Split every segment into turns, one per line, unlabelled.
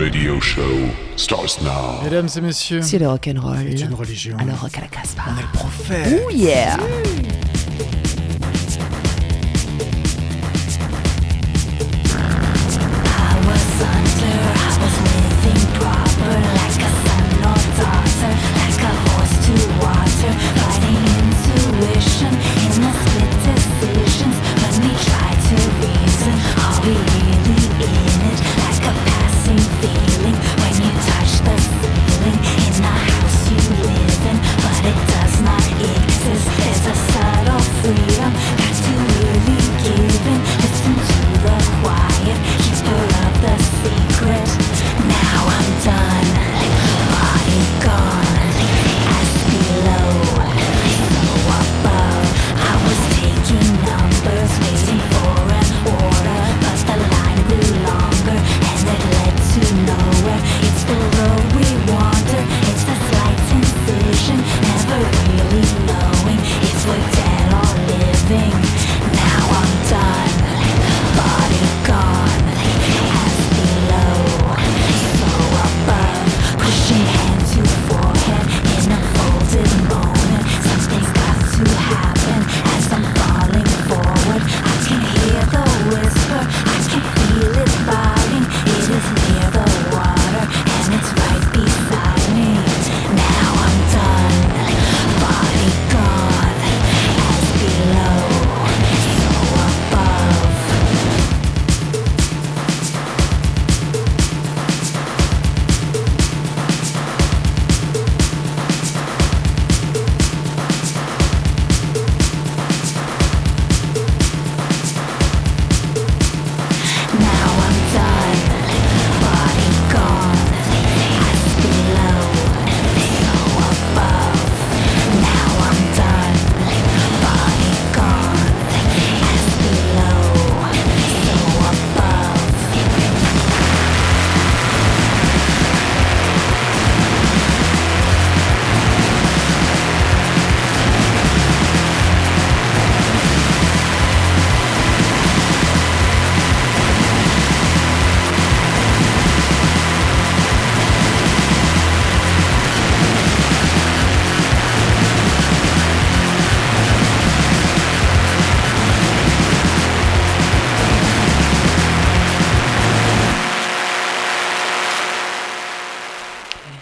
radio show starts now.
Mesdames et messieurs,
C'est le rock'n'roll.
c'est une religion.
Alors rock à la Casbah.
On est le prophète.
Oh yeah
Freedom,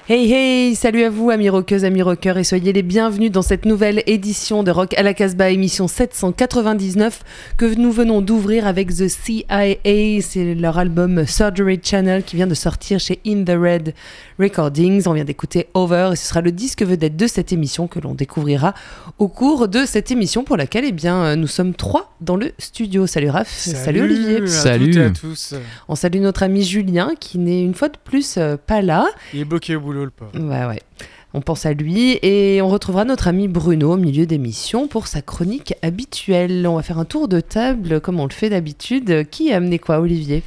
Hey hey, salut à vous amis rockeuses, amis rockeurs et soyez les bienvenus dans cette nouvelle édition de Rock à la Casbah, émission 799 que nous venons d'ouvrir avec The CIA, c'est leur album Surgery Channel qui vient de sortir chez In The Red Recordings. On vient d'écouter Over et ce sera le disque vedette de cette émission que l'on découvrira au cours de cette émission pour laquelle eh bien, nous sommes trois dans le studio. Salut Raph, salut, Olivier.
à
Salut.
toutes et à tous.
On salue notre ami Julien qui n'est une fois de plus euh, pas là.
Il est bloqué au boulot, le pauvre.
Ouais. On pense à lui et on retrouvera notre ami Bruno au milieu d'émission pour sa chronique habituelle. On va faire un tour de table comme on le fait d'habitude. Qui a amené quoi, Olivier?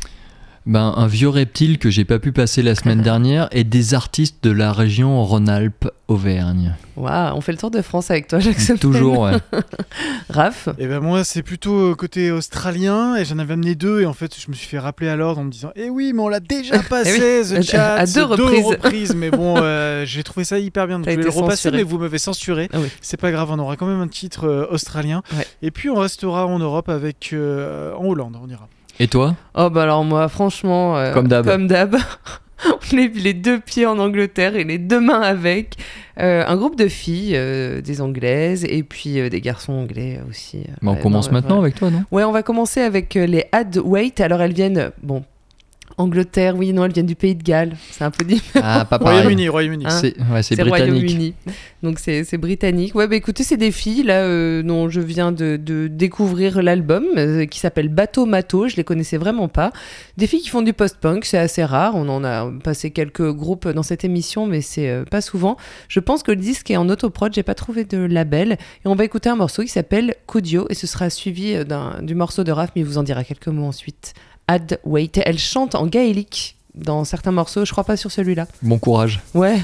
Ben, un vieux reptile que j'ai pas pu passer la semaine dernière et des artistes de la région Rhône-Alpes-Auvergne.
Waouh, on fait le tour de France avec toi, Jackson.
Toujours, ouais.
Raph
Et ben moi, c'est plutôt euh, côté australien et j'en avais amené deux et en fait, je me suis fait rappeler à l'ordre en me disant Eh oui, mais on l'a déjà passé,
À-
The Chat,
à deux reprises.
mais bon, euh, j'ai trouvé ça hyper bien. Donc je vais le repasser,
censuré.
mais vous m'avez censuré.
Ah oui.
C'est pas grave, on aura quand même un titre euh, australien.
Ouais.
Et puis on restera en Europe avec euh, en Hollande, on ira.
Et toi
Oh bah alors moi, franchement, euh,
Comme d'hab.
Comme d'hab. On est les deux pieds en Angleterre et les deux mains avec. Euh, un groupe de filles, euh, des anglaises, et puis euh, des garçons anglais aussi. euh,
Ben, On commence maintenant avec toi, non?
Ouais, on va commencer avec les Add Wait. Alors elles viennent, bon, Angleterre, oui, non, elles viennent du Pays de Galles. C'est un peu différent.
Ah, pas pareil.
Royaume-Uni, Royaume-Uni.
Hein
C'est ouais, britannique.
Royaume-Uni. Donc c'est c'est britannique. Ouais, bah écoutez, c'est des filles là euh, dont je viens de, de découvrir l'album euh, qui s'appelle Bateau Mato. Je les connaissais vraiment pas. Des filles qui font du post-punk, c'est assez rare. On en a passé quelques groupes dans cette émission, mais c'est euh, pas souvent. Je pense que le disque est en autoprod. J'ai pas trouvé de label. Et on va écouter un morceau qui s'appelle Codio et ce sera suivi d'un- du morceau de Raph, mais il vous en dira quelques mots ensuite. Wait. Elle chante en gaélique dans certains morceaux. Je crois pas sur celui-là.
Bon courage.
Ouais.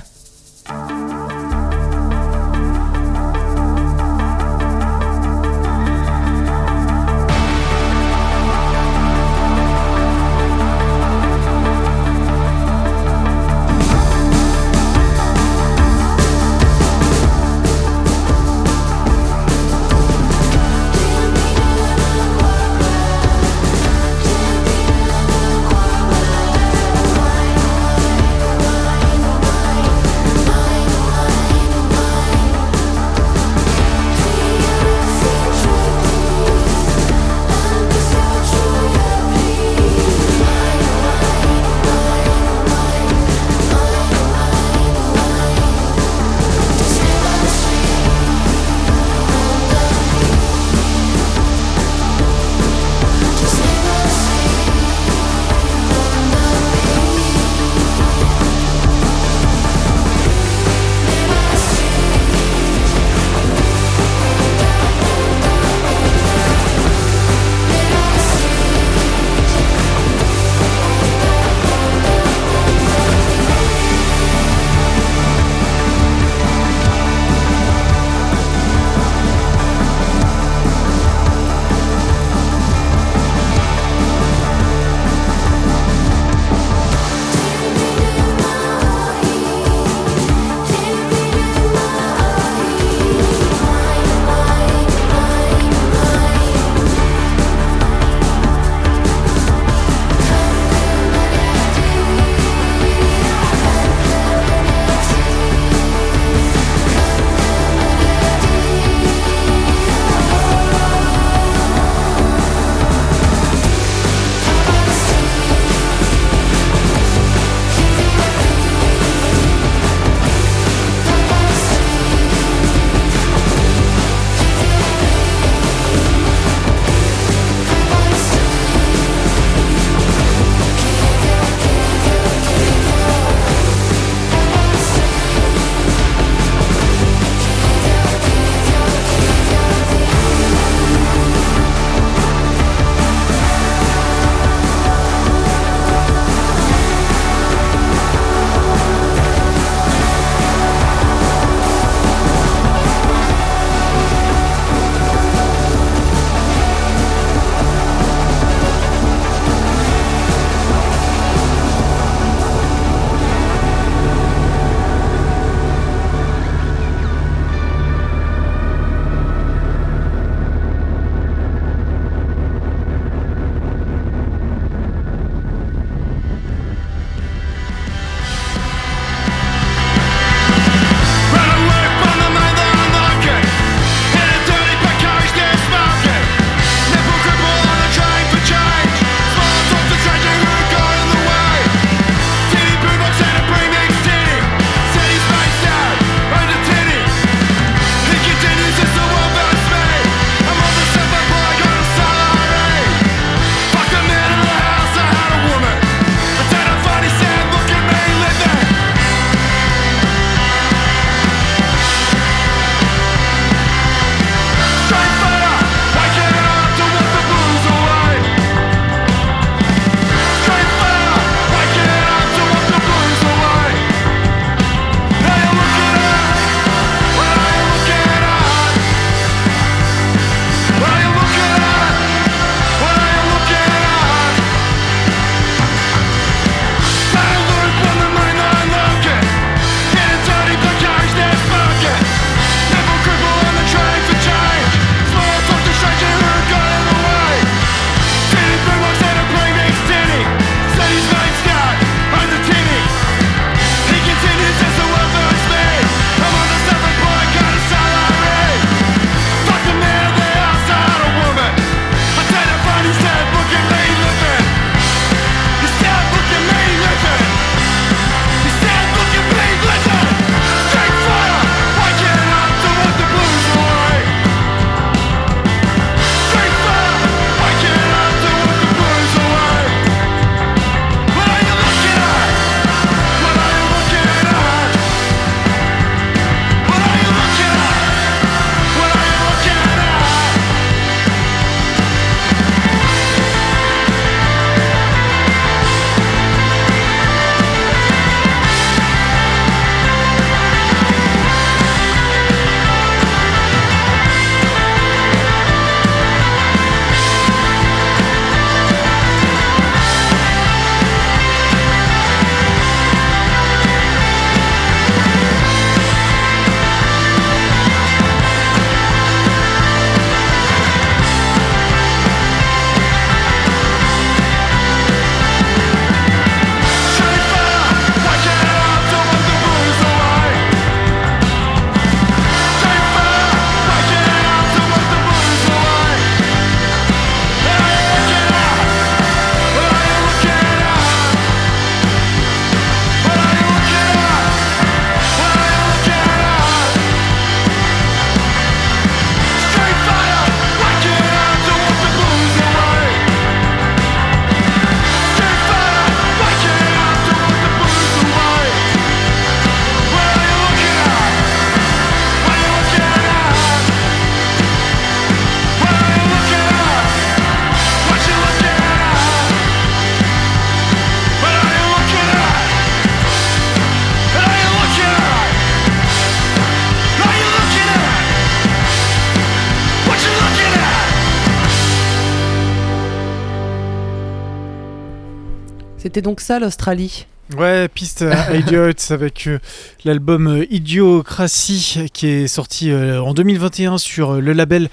C'était donc ça l'Australie.
Ouais, piste à Idiots avec euh, l'album euh, Idiocratie qui est sorti euh, en 2021 sur euh, le label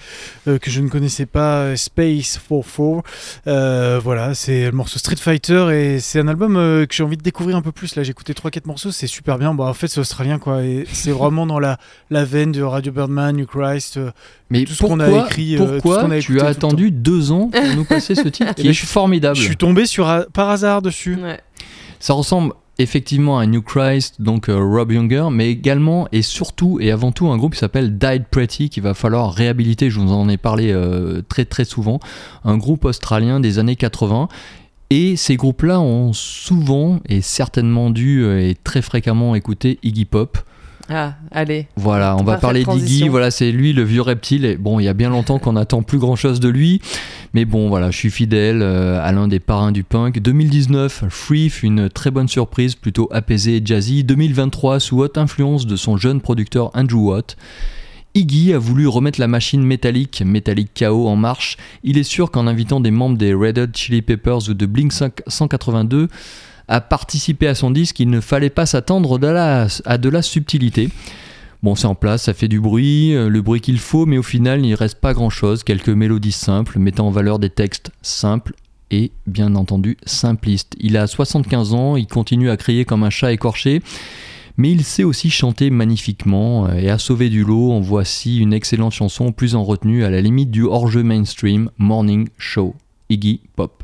euh, que je ne connaissais pas, Space 44. Euh, voilà, c'est le morceau Street Fighter et c'est un album euh, que j'ai envie de découvrir un peu plus. Là, j'ai écouté 3-4 morceaux, c'est super bien. Bon, en fait, c'est australien quoi, et c'est vraiment dans la, la veine de Radio Birdman, New Christ. euh,
Mais
Tout ce qu'on a écrit, euh, tout ce
pourquoi
qu'on a
tu as
tout
attendu deux ans pour nous passer ce titre qui
ben,
est
je suis-
formidable
je suis tombé sur, par hasard dessus.
Ouais.
Ça ressemble effectivement à New Christ, donc euh, Rob Younger, mais également et surtout et avant tout un groupe qui s'appelle Died Pretty qu'il va falloir réhabiliter. Je vous en ai parlé euh, très très souvent. Un groupe australien des années 80. Et ces groupes-là ont souvent et certainement dû euh, et très fréquemment écouter Iggy Pop.
Ah, allez.
Voilà, on va parler d'Iggy. Voilà, c'est lui le vieux reptile. Et bon, il y a bien longtemps qu'on attend plus grand chose de lui. Mais bon, voilà, je suis fidèle euh, à l'un des parrains du punk. 2019, Free fut une très bonne surprise, plutôt apaisée et jazzy. 2023, sous haute influence de son jeune producteur Andrew Watt. Iggy a voulu remettre la machine métallique, Metallic KO en marche. Il est sûr qu'en invitant des membres des Red Hot Chili Peppers ou de Blink 182 à participer à son disque, il ne fallait pas s'attendre à de la subtilité. Bon, c'est en place, ça fait du bruit, euh, le bruit qu'il faut, mais au final, il reste pas grand chose. Quelques mélodies simples, mettant en valeur des textes simples et bien entendu simplistes. Il a 75 ans, il continue à crier comme un chat écorché, mais il sait aussi chanter magnifiquement euh, et à sauver du lot. En voici une excellente chanson, plus en retenue, à la limite du hors-jeu mainstream, Morning Show, Iggy Pop.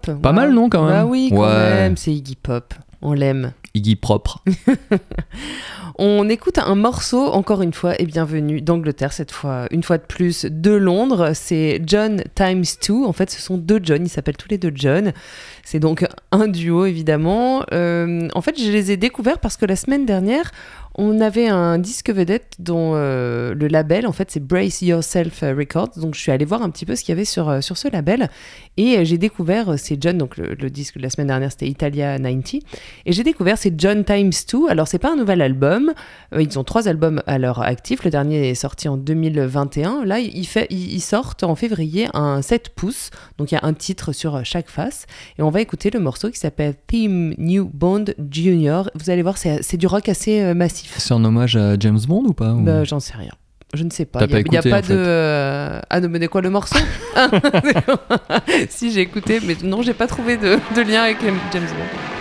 Pop.
Pas mal, non, quand même
Bah oui, quand
Ouais.
même, c'est Iggy Pop. On l'aime.
Iggy propre.
On écoute un morceau, encore une fois, et bienvenue d'Angleterre, cette fois, une fois de plus, de Londres. C'est John Times 2. En fait, ce sont deux John, ils s'appellent tous les deux John. C'est donc un duo, évidemment. Euh, en fait, je les ai découverts parce que la semaine dernière, on avait un disque vedette dont euh, le label, en fait, c'est Brace Yourself Records. Donc, je suis allée voir un petit peu ce qu'il y avait sur, euh, sur ce label. Et euh, j'ai découvert, c'est John, donc le, disque de la semaine dernière, c'était Italia 90. Et j'ai découvert, c'est John Times 2. Alors, c'est pas un nouvel album. Ils ont trois albums à leur actif. Le dernier est sorti en 2021. Là, ils, sortent en février un 7 pouces. Donc, il y a un titre sur chaque face. Et on va écouter le morceau qui s'appelle Theme New Bond Junior. Vous allez voir, c'est du rock assez massif.
C'est un hommage à James Bond ou pas ou-
Bah, J'en sais rien. Je ne sais pas. Il n'y a,
pas
a de.
fait.
euh, Ah, non, mais de quoi le morceau Si, j'ai écouté, mais non, j'ai pas trouvé de, de lien avec James Bond.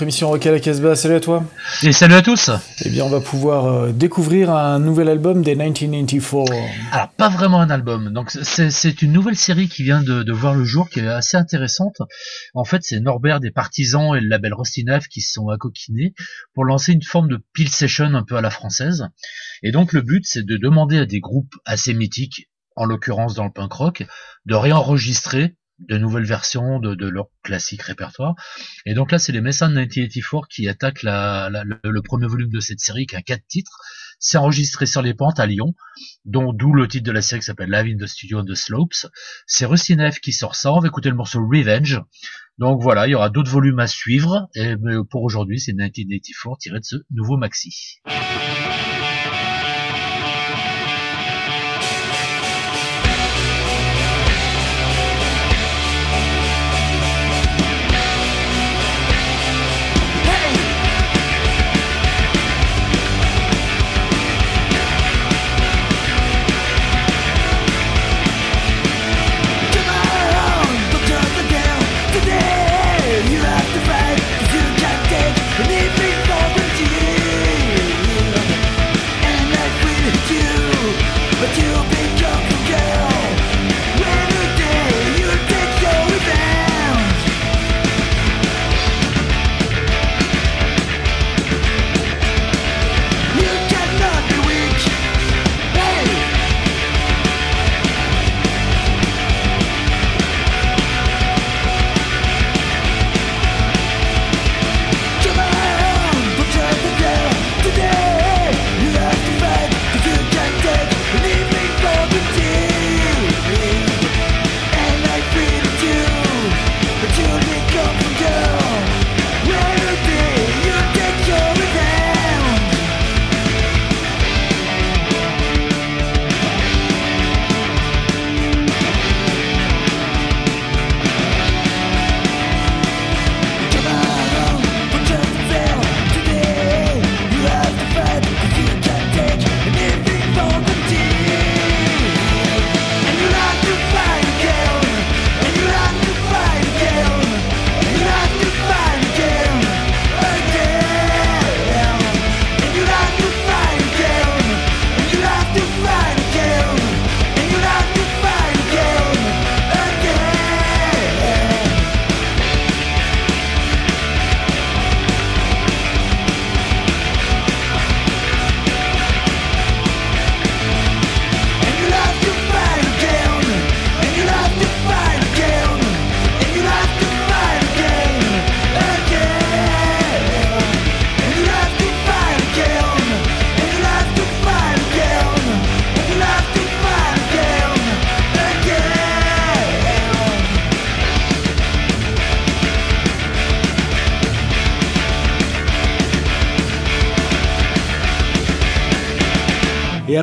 Notre émission Rock à la Casbah. Salut à toi.
Et salut à tous
Eh bien, on va pouvoir euh, découvrir un nouvel album des 1994.
Alors, pas vraiment un album. Donc, c'est une nouvelle série qui vient de, de voir le jour, qui est assez intéressante. En fait, c'est Norbert des Partisans et le label Rostinaf qui se sont accoquinés pour lancer une forme de pile session un peu à la française. Et donc, le but, c'est de demander à des groupes assez mythiques, en l'occurrence dans le punk rock, de réenregistrer de nouvelles versions de, de leur classique répertoire. Et donc là, c'est les Messins de 1984 qui attaquent la, la- le, premier volume de cette série, qui a quatre titres. C'est enregistré sur les pentes à Lyon, dont d'où le titre de la série qui s'appelle Live in the Studio on the Slopes. C'est Rustinev qui sort ça. On va écouter le morceau Revenge. Donc voilà, il y aura d'autres volumes à suivre. Et mais pour aujourd'hui, c'est 1984 tiré de ce nouveau maxi.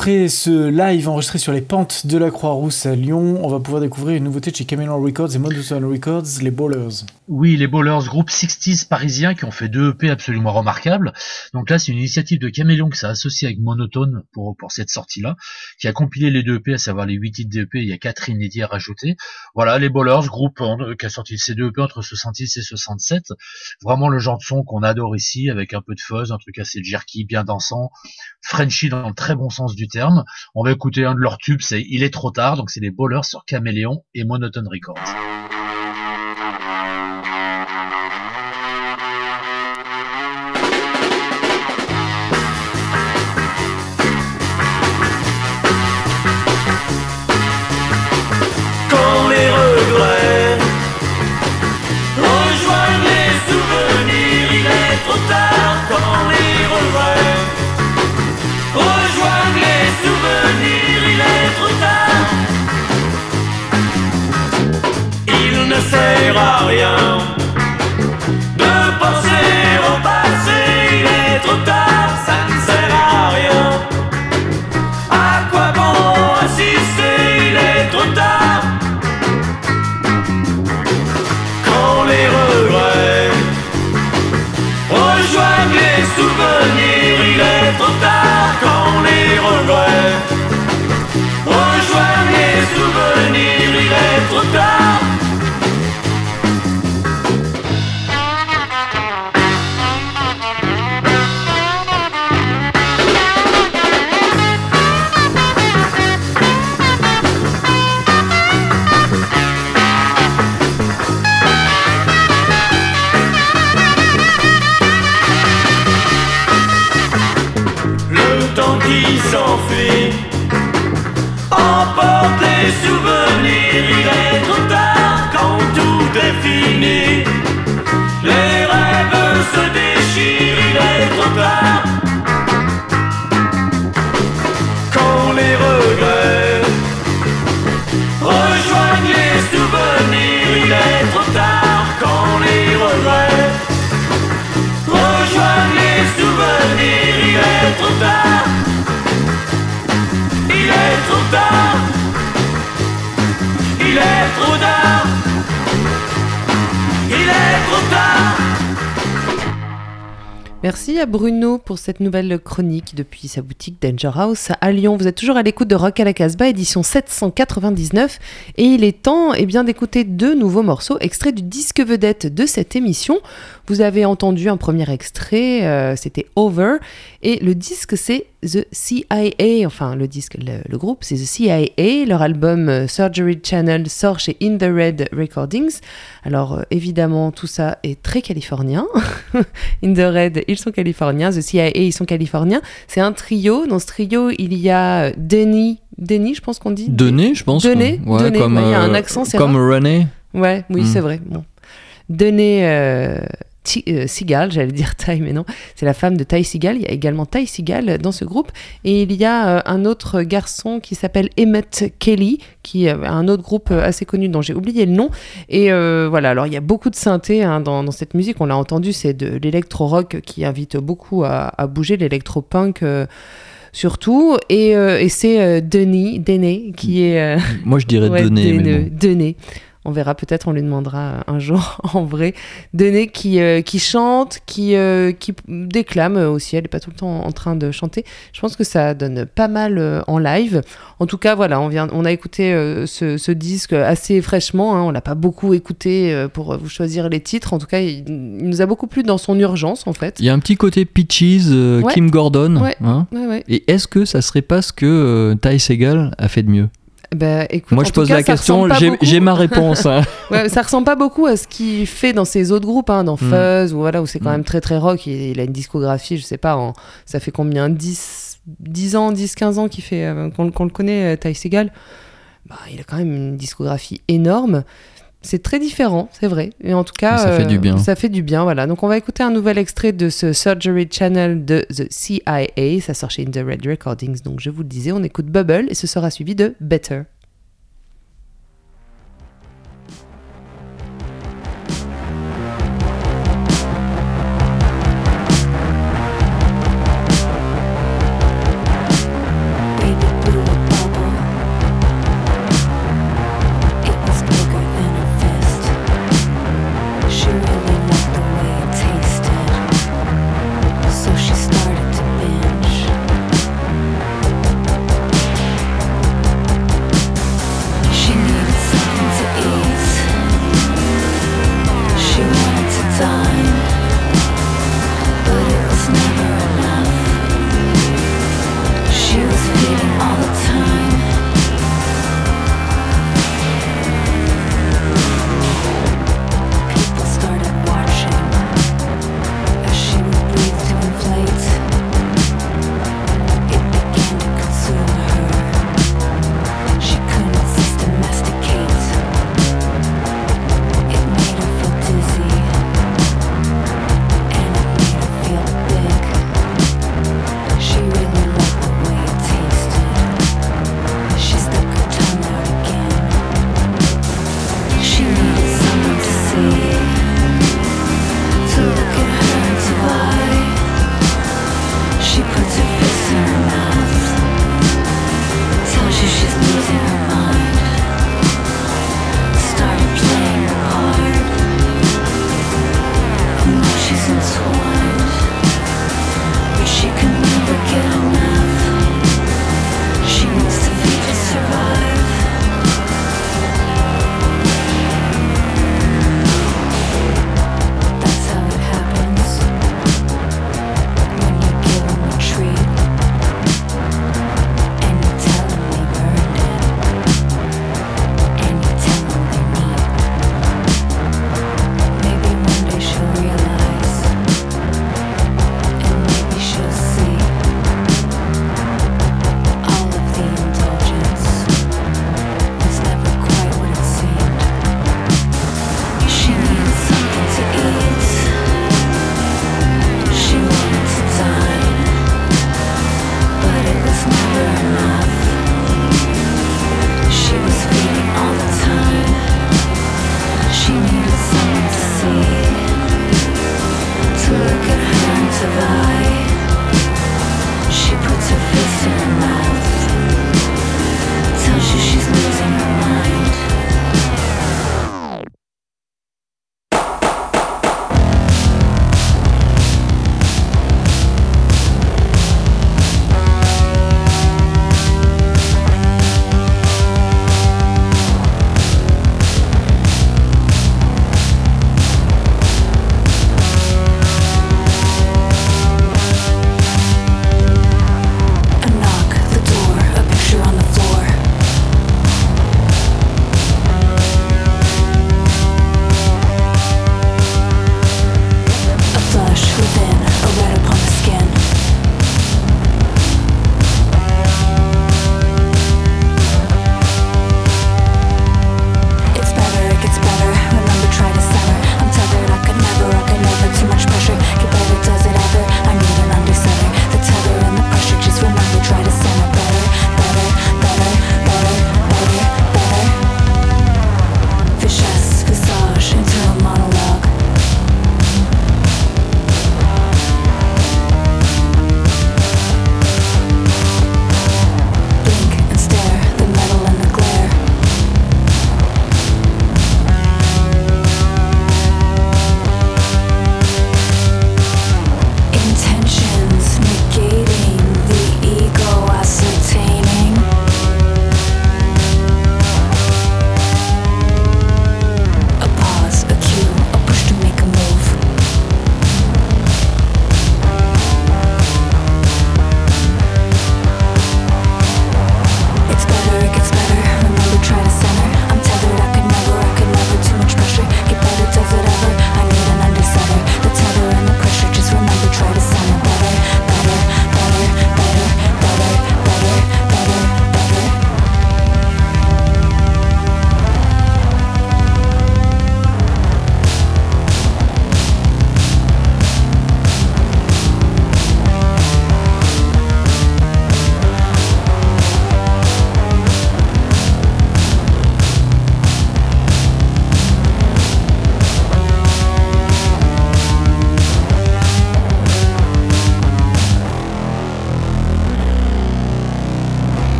Après ce live enregistré sur les pentes de la Croix-Rousse à Lyon, on va pouvoir découvrir une nouveauté de chez Camelon Records et Monotone Records, les Ballers.
Oui, les Ballers, groupe 60s parisien qui ont fait deux EP absolument remarquables. Donc là, c'est une initiative de Caméléon que ça a associé avec Monotone pour, pour cette sortie-là, qui a compilé les deux EP, à savoir les 8 titres d'EP, il y a quatre inédits à rajouter. Voilà, les Ballers, groupe euh, qui a sorti ces deux EP entre 66 et 67. Vraiment le genre de son qu'on adore ici, avec un peu de fuzz, un truc assez jerky, bien dansant, Frenchy dans le très bon sens du terme. On va écouter un de leurs tubes, c'est Il est trop tard, donc c'est les Ballers sur Caméléon et Monotone Records.
Cette nouvelle chronique depuis sa boutique Danger House à Lyon. Vous êtes toujours à l'écoute de Rock à la Casbah, édition 799. Et il est temps eh bien, d'écouter deux nouveaux morceaux extraits du disque vedette de cette émission. Vous avez entendu un premier extrait, euh, c'était Over. Et le disque, c'est The CIA. Enfin, le disque, le, le groupe, c'est The CIA. Leur album euh, Surgery Channel sort chez In the Red Recordings. Alors, euh, évidemment, tout ça est très californien. In the Red, ils sont californiens. The CIA, ils sont californiens. C'est un trio. Dans ce trio, il y a Denny. Denny, je pense qu'on dit.
Dené, je pense.
Dené,
Ouais, comme,
ouais, il y a un
euh,
accent, c'est
Comme René.
Ouais, oui,
Mm.
c'est vrai. Bon. Euh, Seagal, j'allais dire Ty, mais non, c'est la femme de Ty Seagal. Il y a également Ty Seagal dans ce groupe. Et il y a euh, un autre garçon qui s'appelle Emmett Kelly, qui a un autre groupe euh, assez connu dont j'ai oublié le nom. Et euh, voilà, alors il y a beaucoup de synthé hein, dans, dans cette musique. On l'a entendu, c'est de l'électro-rock qui invite beaucoup à, à bouger, l'électro-punk. euh, Surtout, et, euh, et c'est euh, Denis, Dené, qui est euh,
Moi, je dirais
Ouais,
Dené.
On verra peut-être, on lui demandera un jour en vrai. Dené qui, euh, qui chante, qui, euh, qui déclame aussi, elle n'est pas tout le temps en train de chanter. Je pense que ça donne pas mal euh, en live. En tout cas, voilà, on, vient, on a écouté euh, ce, ce disque assez fraîchement. hein. on l'a pas beaucoup écouté euh, pour vous choisir les titres. En tout cas, il, il nous a beaucoup plu dans son urgence, en fait.
Il y a un petit côté Peaches, euh,
Ouais.
Kim Gordon.
Ouais.
hein.
Ouais.
Et est-ce que ça serait pas ce que euh, Ty Segall a fait de mieux?
Bah, écoute,
Moi, je pose
cas,
la question, j'ai ma réponse. hein.
Ouais, ça ressemble pas beaucoup à ce qu'il fait dans ses autres groupes, hein, dans
Mm.
Fuzz, ou voilà, où c'est quand
Mm.
même très très rock. Il, il a une discographie, je sais pas, en- ça fait combien 10, 10 ans, 10, 15 ans qu'il fait, euh, qu'on qu'on le connaît, euh, Ty Seagal. Bah, il a quand même une discographie énorme. C'est très différent, c'est vrai. Et en tout cas,
Mais ça fait du bien.
Ça fait du bien, voilà. Donc on va écouter un nouvel extrait de ce Surgery Channel de The CIA. Ça sort chez In The Red Recordings. Donc je vous le disais, on écoute Bubble et ce sera suivi de Better.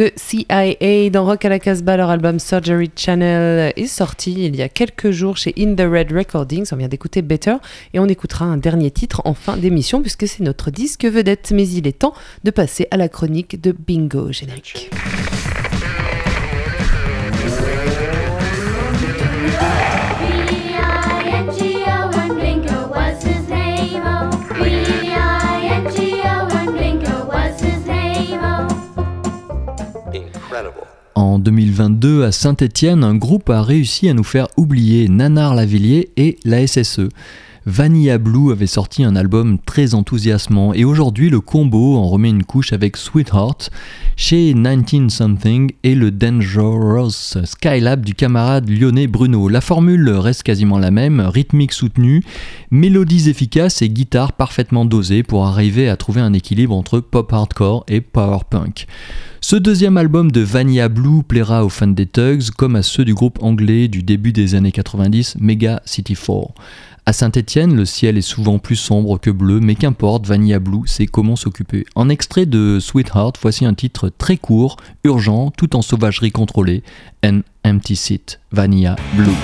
The
CIA dans Rock à la Casbah, leur album Surgery Channel est sorti il y a quelques jours chez In the Red Recordings. On vient d'écouter Better et on écoutera un dernier titre en fin d'émission puisque c'est notre disque vedette. Mais il est temps de passer à la chronique de Bingo générique.
En 2022, à Saint-Étienne, un groupe a réussi à nous faire oublier Nanar Lavillier et la SSE. Vanilla Blue avait sorti un album très enthousiasmant et aujourd'hui le combo en remet une couche avec Sweetheart chez 19 Something et le Dangerous Skylab du camarade lyonnais Bruno. La formule reste quasiment la même, rythmique soutenue, mélodies efficaces et guitare parfaitement dosée pour arriver à trouver un équilibre entre pop hardcore et power punk. Ce deuxième album de Vanilla Blue plaira aux fans des Tugs comme à ceux du groupe anglais du début des années 90 Mega City 4. À Saint-Étienne, le ciel est souvent plus sombre que bleu, mais qu'importe, Vanilla Blue sait comment s'occuper. En extrait de Sweetheart, voici un titre très court, urgent, tout en sauvagerie contrôlée, An Empty Seat, Vanilla Blue.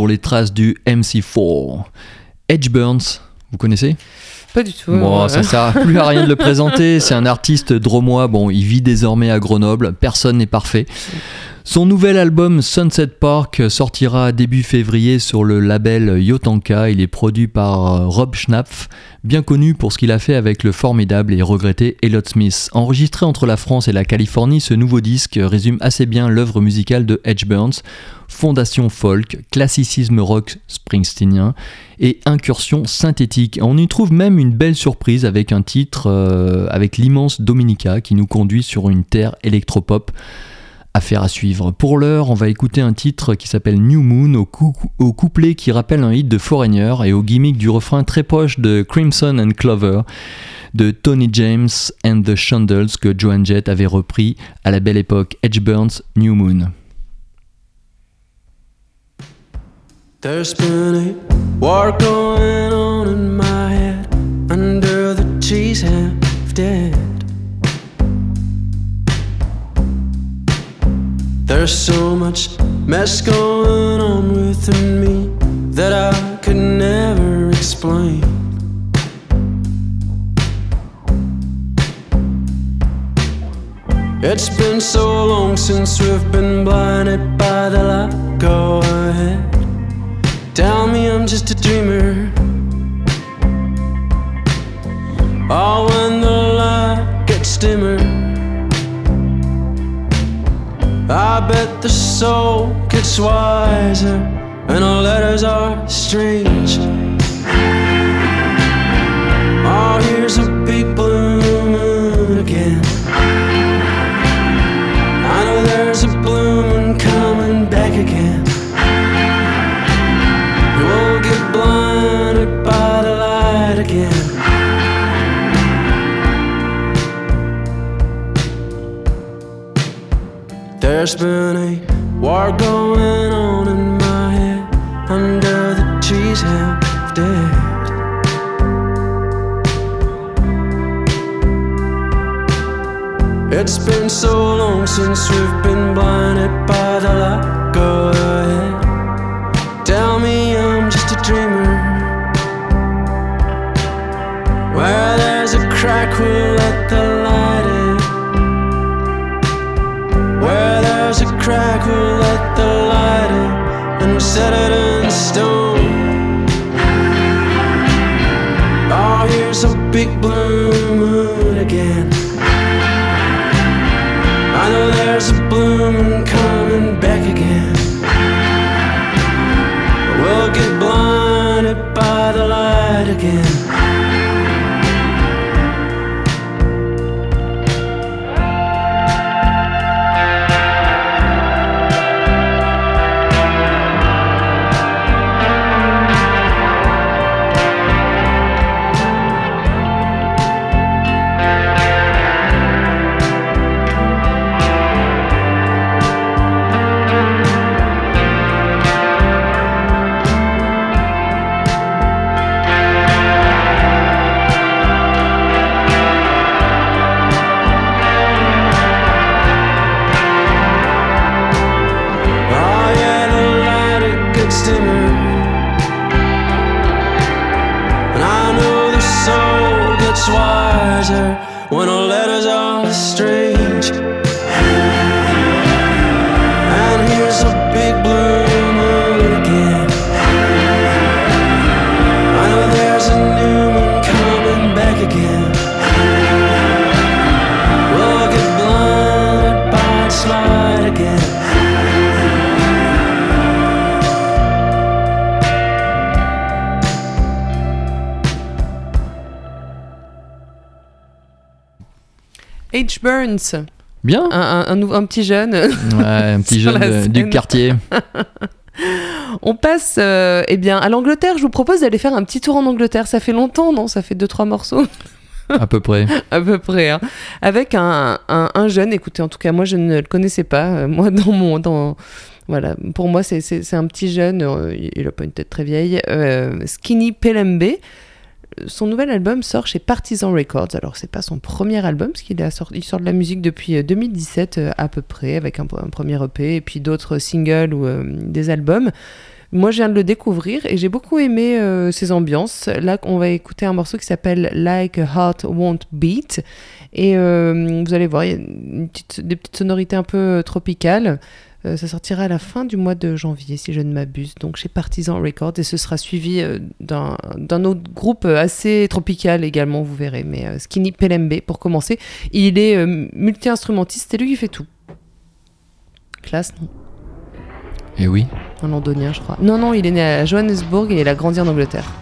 Sur les traces du MC4. Edge Burns, vous connaissez?
Pas du tout.
Bon, ça sert plus à rien de le présenter. C'est un artiste dromois. Bon, il vit désormais à Grenoble. Personne n'est parfait. Son nouvel album Sunset Park sortira début février sur le label Yotanka. Il est produit par euh, Rob Schnapf, bien connu pour ce qu'il a fait avec le formidable et regretté Elliott Smith. Enregistré entre la France et la Californie, ce nouveau disque résume assez bien l'œuvre musicale de Edge Burns. Fondation folk, classicisme rock springsteenien et incursion synthétique. On y trouve même une belle surprise avec un titre euh, avec l'immense Dominica qui nous conduit sur une terre électropop. Affaire à suivre. Pour l'heure, on va écouter un titre qui s'appelle New Moon au, cou- au couplet qui rappelle un hit de Foreigner et au gimmick du refrain très proche de Crimson and Clover de Tony James and the Shondells que Joan Jett avait repris à la belle époque Edge Burns New Moon.
There's so much mess going on within me that I could never explain. It's been so long since we've been blinded by the light. Go ahead. Tell me I'm just a dreamer. Oh, when the light gets dimmer, I bet the soul gets wiser, and our letters are strange.
Burns,
Bien
un, un- un nou- un petit jeune.
Ouais, un petit jeune de- du quartier.
On passe euh, eh bien, à l'Angleterre. Je vous propose d'aller faire un petit tour en Angleterre. Ça fait longtemps, non? Ça fait deux, trois morceaux
à peu près.
à peu près. hein. Avec un, un- un jeune, écoutez, en tout cas, moi, je ne le connaissais pas. Euh, moi, dans mon... Dans, voilà, pour moi, c'est- un petit jeune. euh, il n'a pas une tête très vieille. euh, Skinny Pelembe.
Son nouvel album sort chez Partisan Records. Alors, c'est pas son premier album, parce qu'il a sorti- il sort de la musique depuis euh, 2017 euh, à peu près, avec un, premier EP et puis d'autres singles ou euh, des albums. Moi, je viens de le découvrir et j'ai beaucoup aimé euh, ses ambiances. Là, on va écouter un morceau qui s'appelle Like a Heart Won't Beat. Et euh, vous allez voir, il y a des petites sonorités un peu euh, tropicales. Euh, ça sortira à la fin du mois de janvier, si je ne m'abuse, donc chez Partisan Records, et ce sera suivi euh, d'un autre groupe euh, assez tropical également, vous verrez, mais euh, Skinny Pelembe pour commencer. Il est euh, multi-instrumentiste, c'est lui qui fait tout. Classe, non?
Et oui.
Un londonien, je crois. Non, non, il est né à Johannesburg et il a grandi en Angleterre.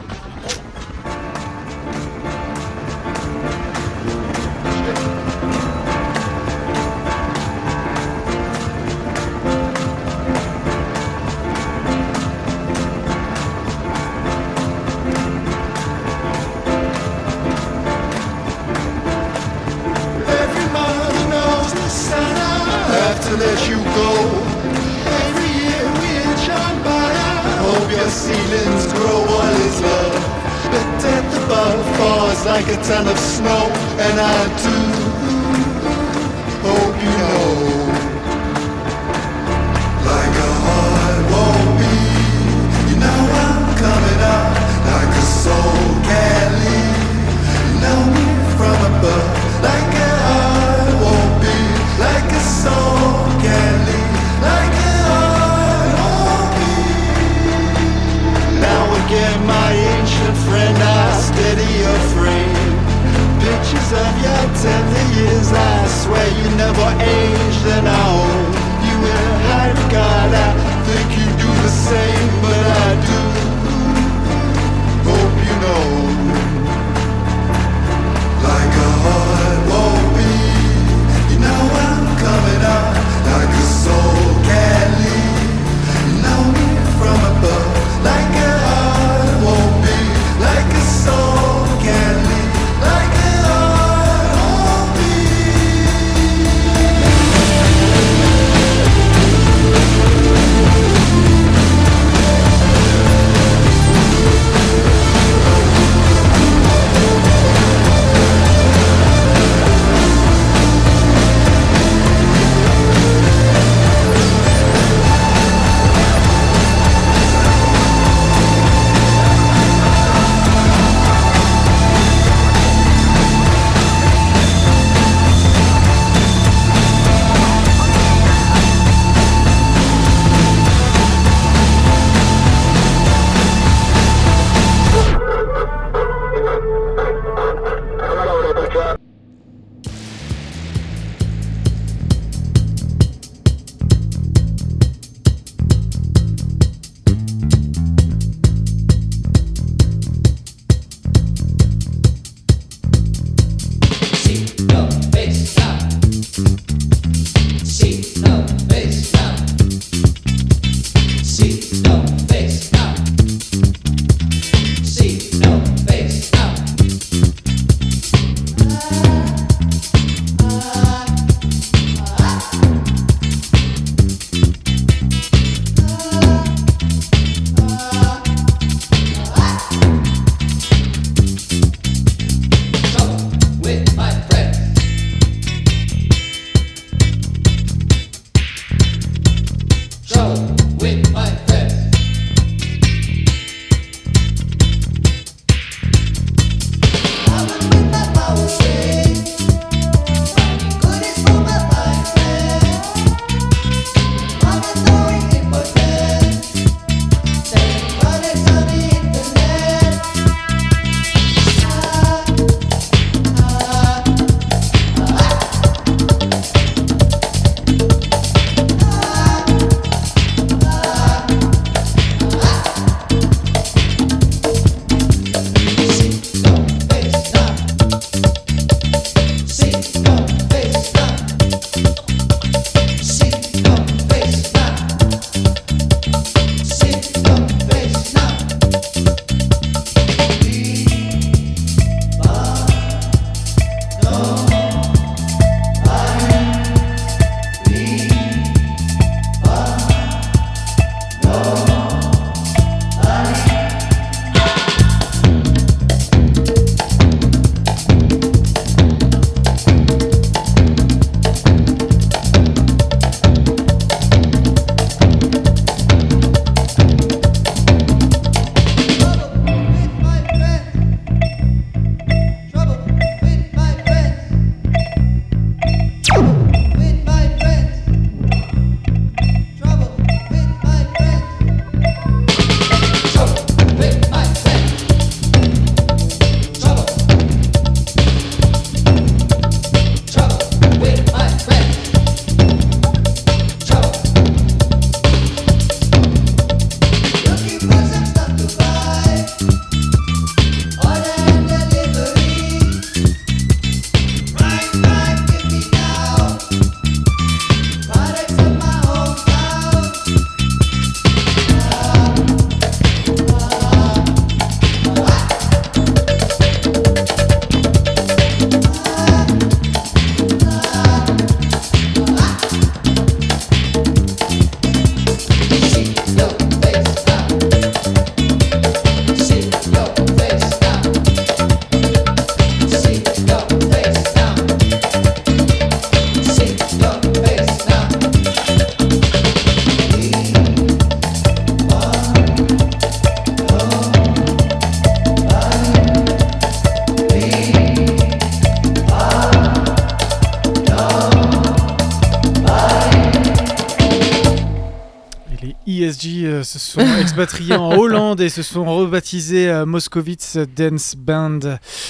Expatriés en Hollande et se sont rebaptisés euh, Moscowitz Dance Band.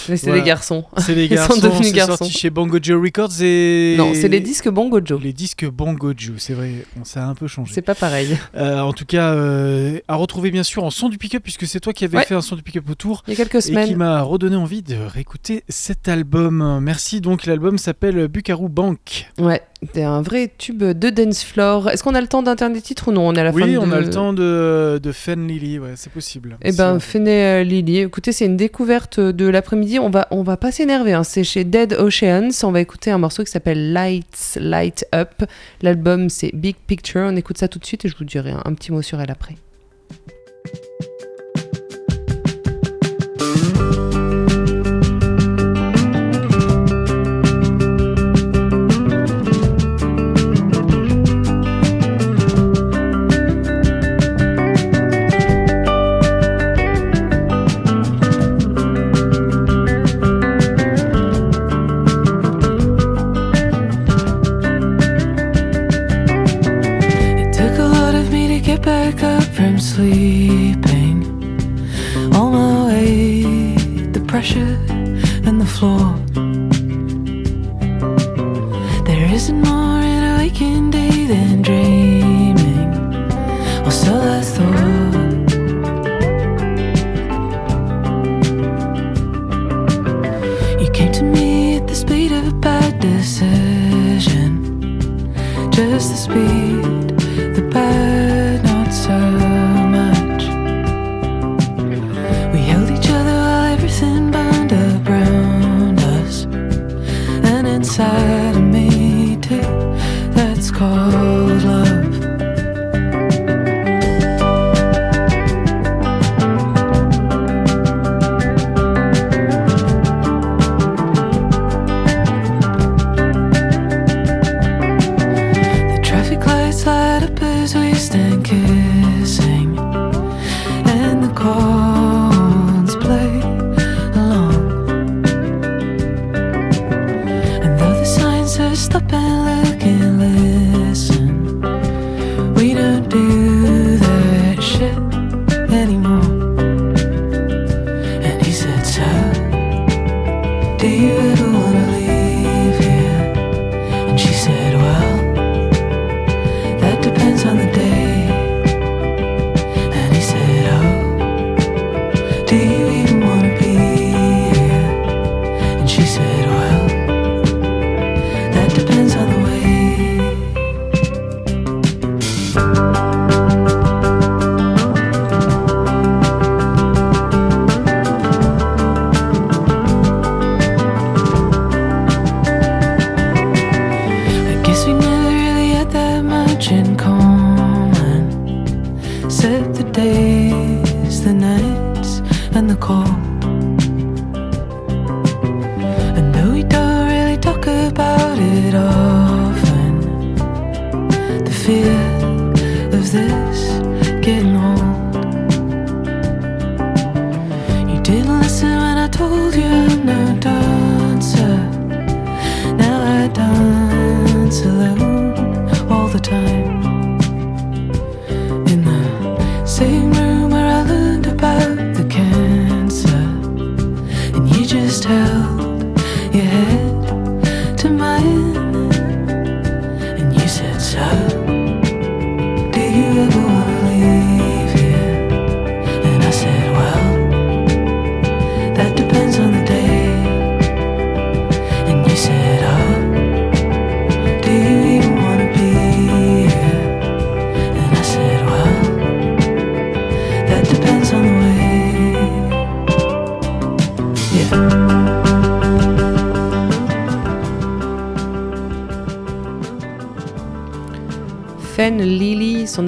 Mais c'est
Voilà.
des garçons.
C'est les
Ils sont
garçons,
devenus garçons.
sorti chez Bongo Joe Records et...
Non, c'est les disques Bongo Joe.
Les disques Bongo Joe, c'est vrai, on ça a un peu changé.
C'est pas pareil.
Euh, en tout cas, euh, à retrouver bien sûr en son du pick-up, puisque c'est toi qui avais
Ouais.
fait un son du pick-up autour.
Il y a quelques
Et qui
semaines.
m'a redonné envie de réécouter cet album. Merci, donc l'album s'appelle Buckaroo Bank.
Ouais, c'est un vrai tube de dance floor. Est-ce qu'on a le temps d'interner les titres ou non? On est à la fin
Oui,
de...
on a le temps de, de Fen Lily, ouais, c'est possible.
Eh ben, Feney euh, Lily, écoutez, c'est une découverte de l'après-midi. On va, on va pas s'énerver. hein. C'est chez Dead Oceans. On va écouter un morceau qui s'appelle Lights Light Up. L'album, c'est Big Picture. On écoute ça tout de suite et je vous dirai un, un petit mot sur elle après.
Back up from sleeping. On my way, the pressure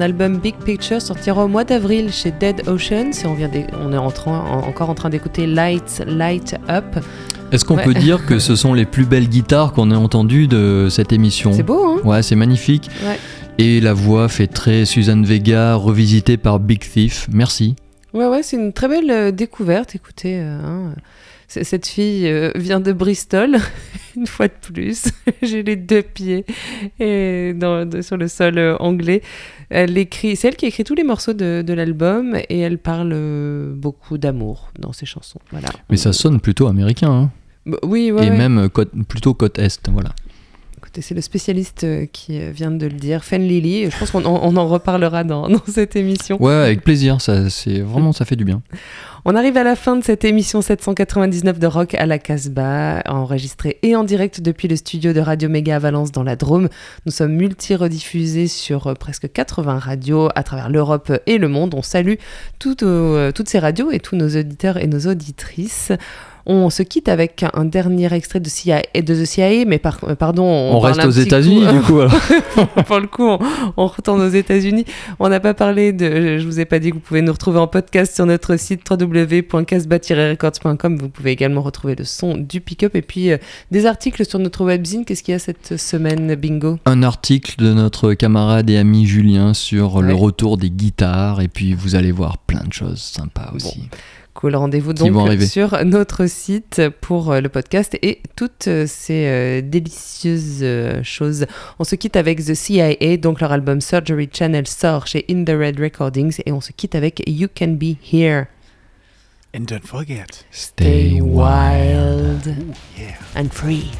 son album Big Picture sortira au mois d'avril chez Dead Oceans et on, vient on est en train- en- encore en train d'écouter Lights Light Up.
Est-ce qu'on
Ouais.
peut dire que ce sont les plus belles guitares qu'on ait entendues de cette émission?
C'est beau, hein?
Ouais, c'est magnifique.
Ouais.
Et la voix fait très Suzanne Vega, revisitée par Big Thief. Merci.
Ouais, ouais, c'est une très belle euh, découverte. Écoutez, euh, hein, cette fille euh, vient de Bristol une fois de plus, j'ai les deux pieds et dans- de- sur le sol anglais. Elle écrit, c'est elle qui écrit tous les morceaux de, de l'album et elle parle beaucoup d'amour dans ses chansons. Voilà.
Mais ça sonne plutôt américain. hein.
Bah, oui, ouais,
Et
ouais.
même côte- plutôt côte Est. Voilà.
Écoutez, c'est le spécialiste euh, qui euh, vient de le dire, Fen Lily. Je pense qu'on en, reparlera dans, dans cette émission.
Ouais, avec plaisir. Ça, c'est vraiment, ça fait du bien.
On arrive à la fin de cette émission 799 de Rock à la Casbah, enregistrée et en direct depuis le studio de Radio Méga à Valence dans la Drôme. Nous sommes multi-rediffusés sur euh, presque 80 radios à travers l'Europe et le monde. On salue toutes, toutes ces radios et tous nos auditeurs et nos auditrices. On se quitte avec un dernier extrait de, CIA, de The CIA, mais par- euh, pardon, on,
reste aux États-Unis, du coup. alors.
pour le coup, on, on retourne aux États-Unis. On n'a pas parlé de. Je vous ai pas dit que vous pouvez nous retrouver en podcast sur notre site www.casbah-records.com. Vous pouvez également retrouver le son du pick-up et puis euh, des articles sur notre webzine. Qu'est-ce qu'il y a cette semaine, bingo?
Un article de notre camarade et ami Julien sur le retour des guitares. Et puis, vous allez voir plein de choses sympas aussi.
Cool, rendez-vous donc sur notre site pour euh, le podcast et toutes euh, ces euh, délicieuses euh, choses. On se quitte avec The CIA, donc leur album Surgery Channel sort chez In The Red Recordings et on se quitte avec You Can Be Here.
And don't forget.
Stay wild and free.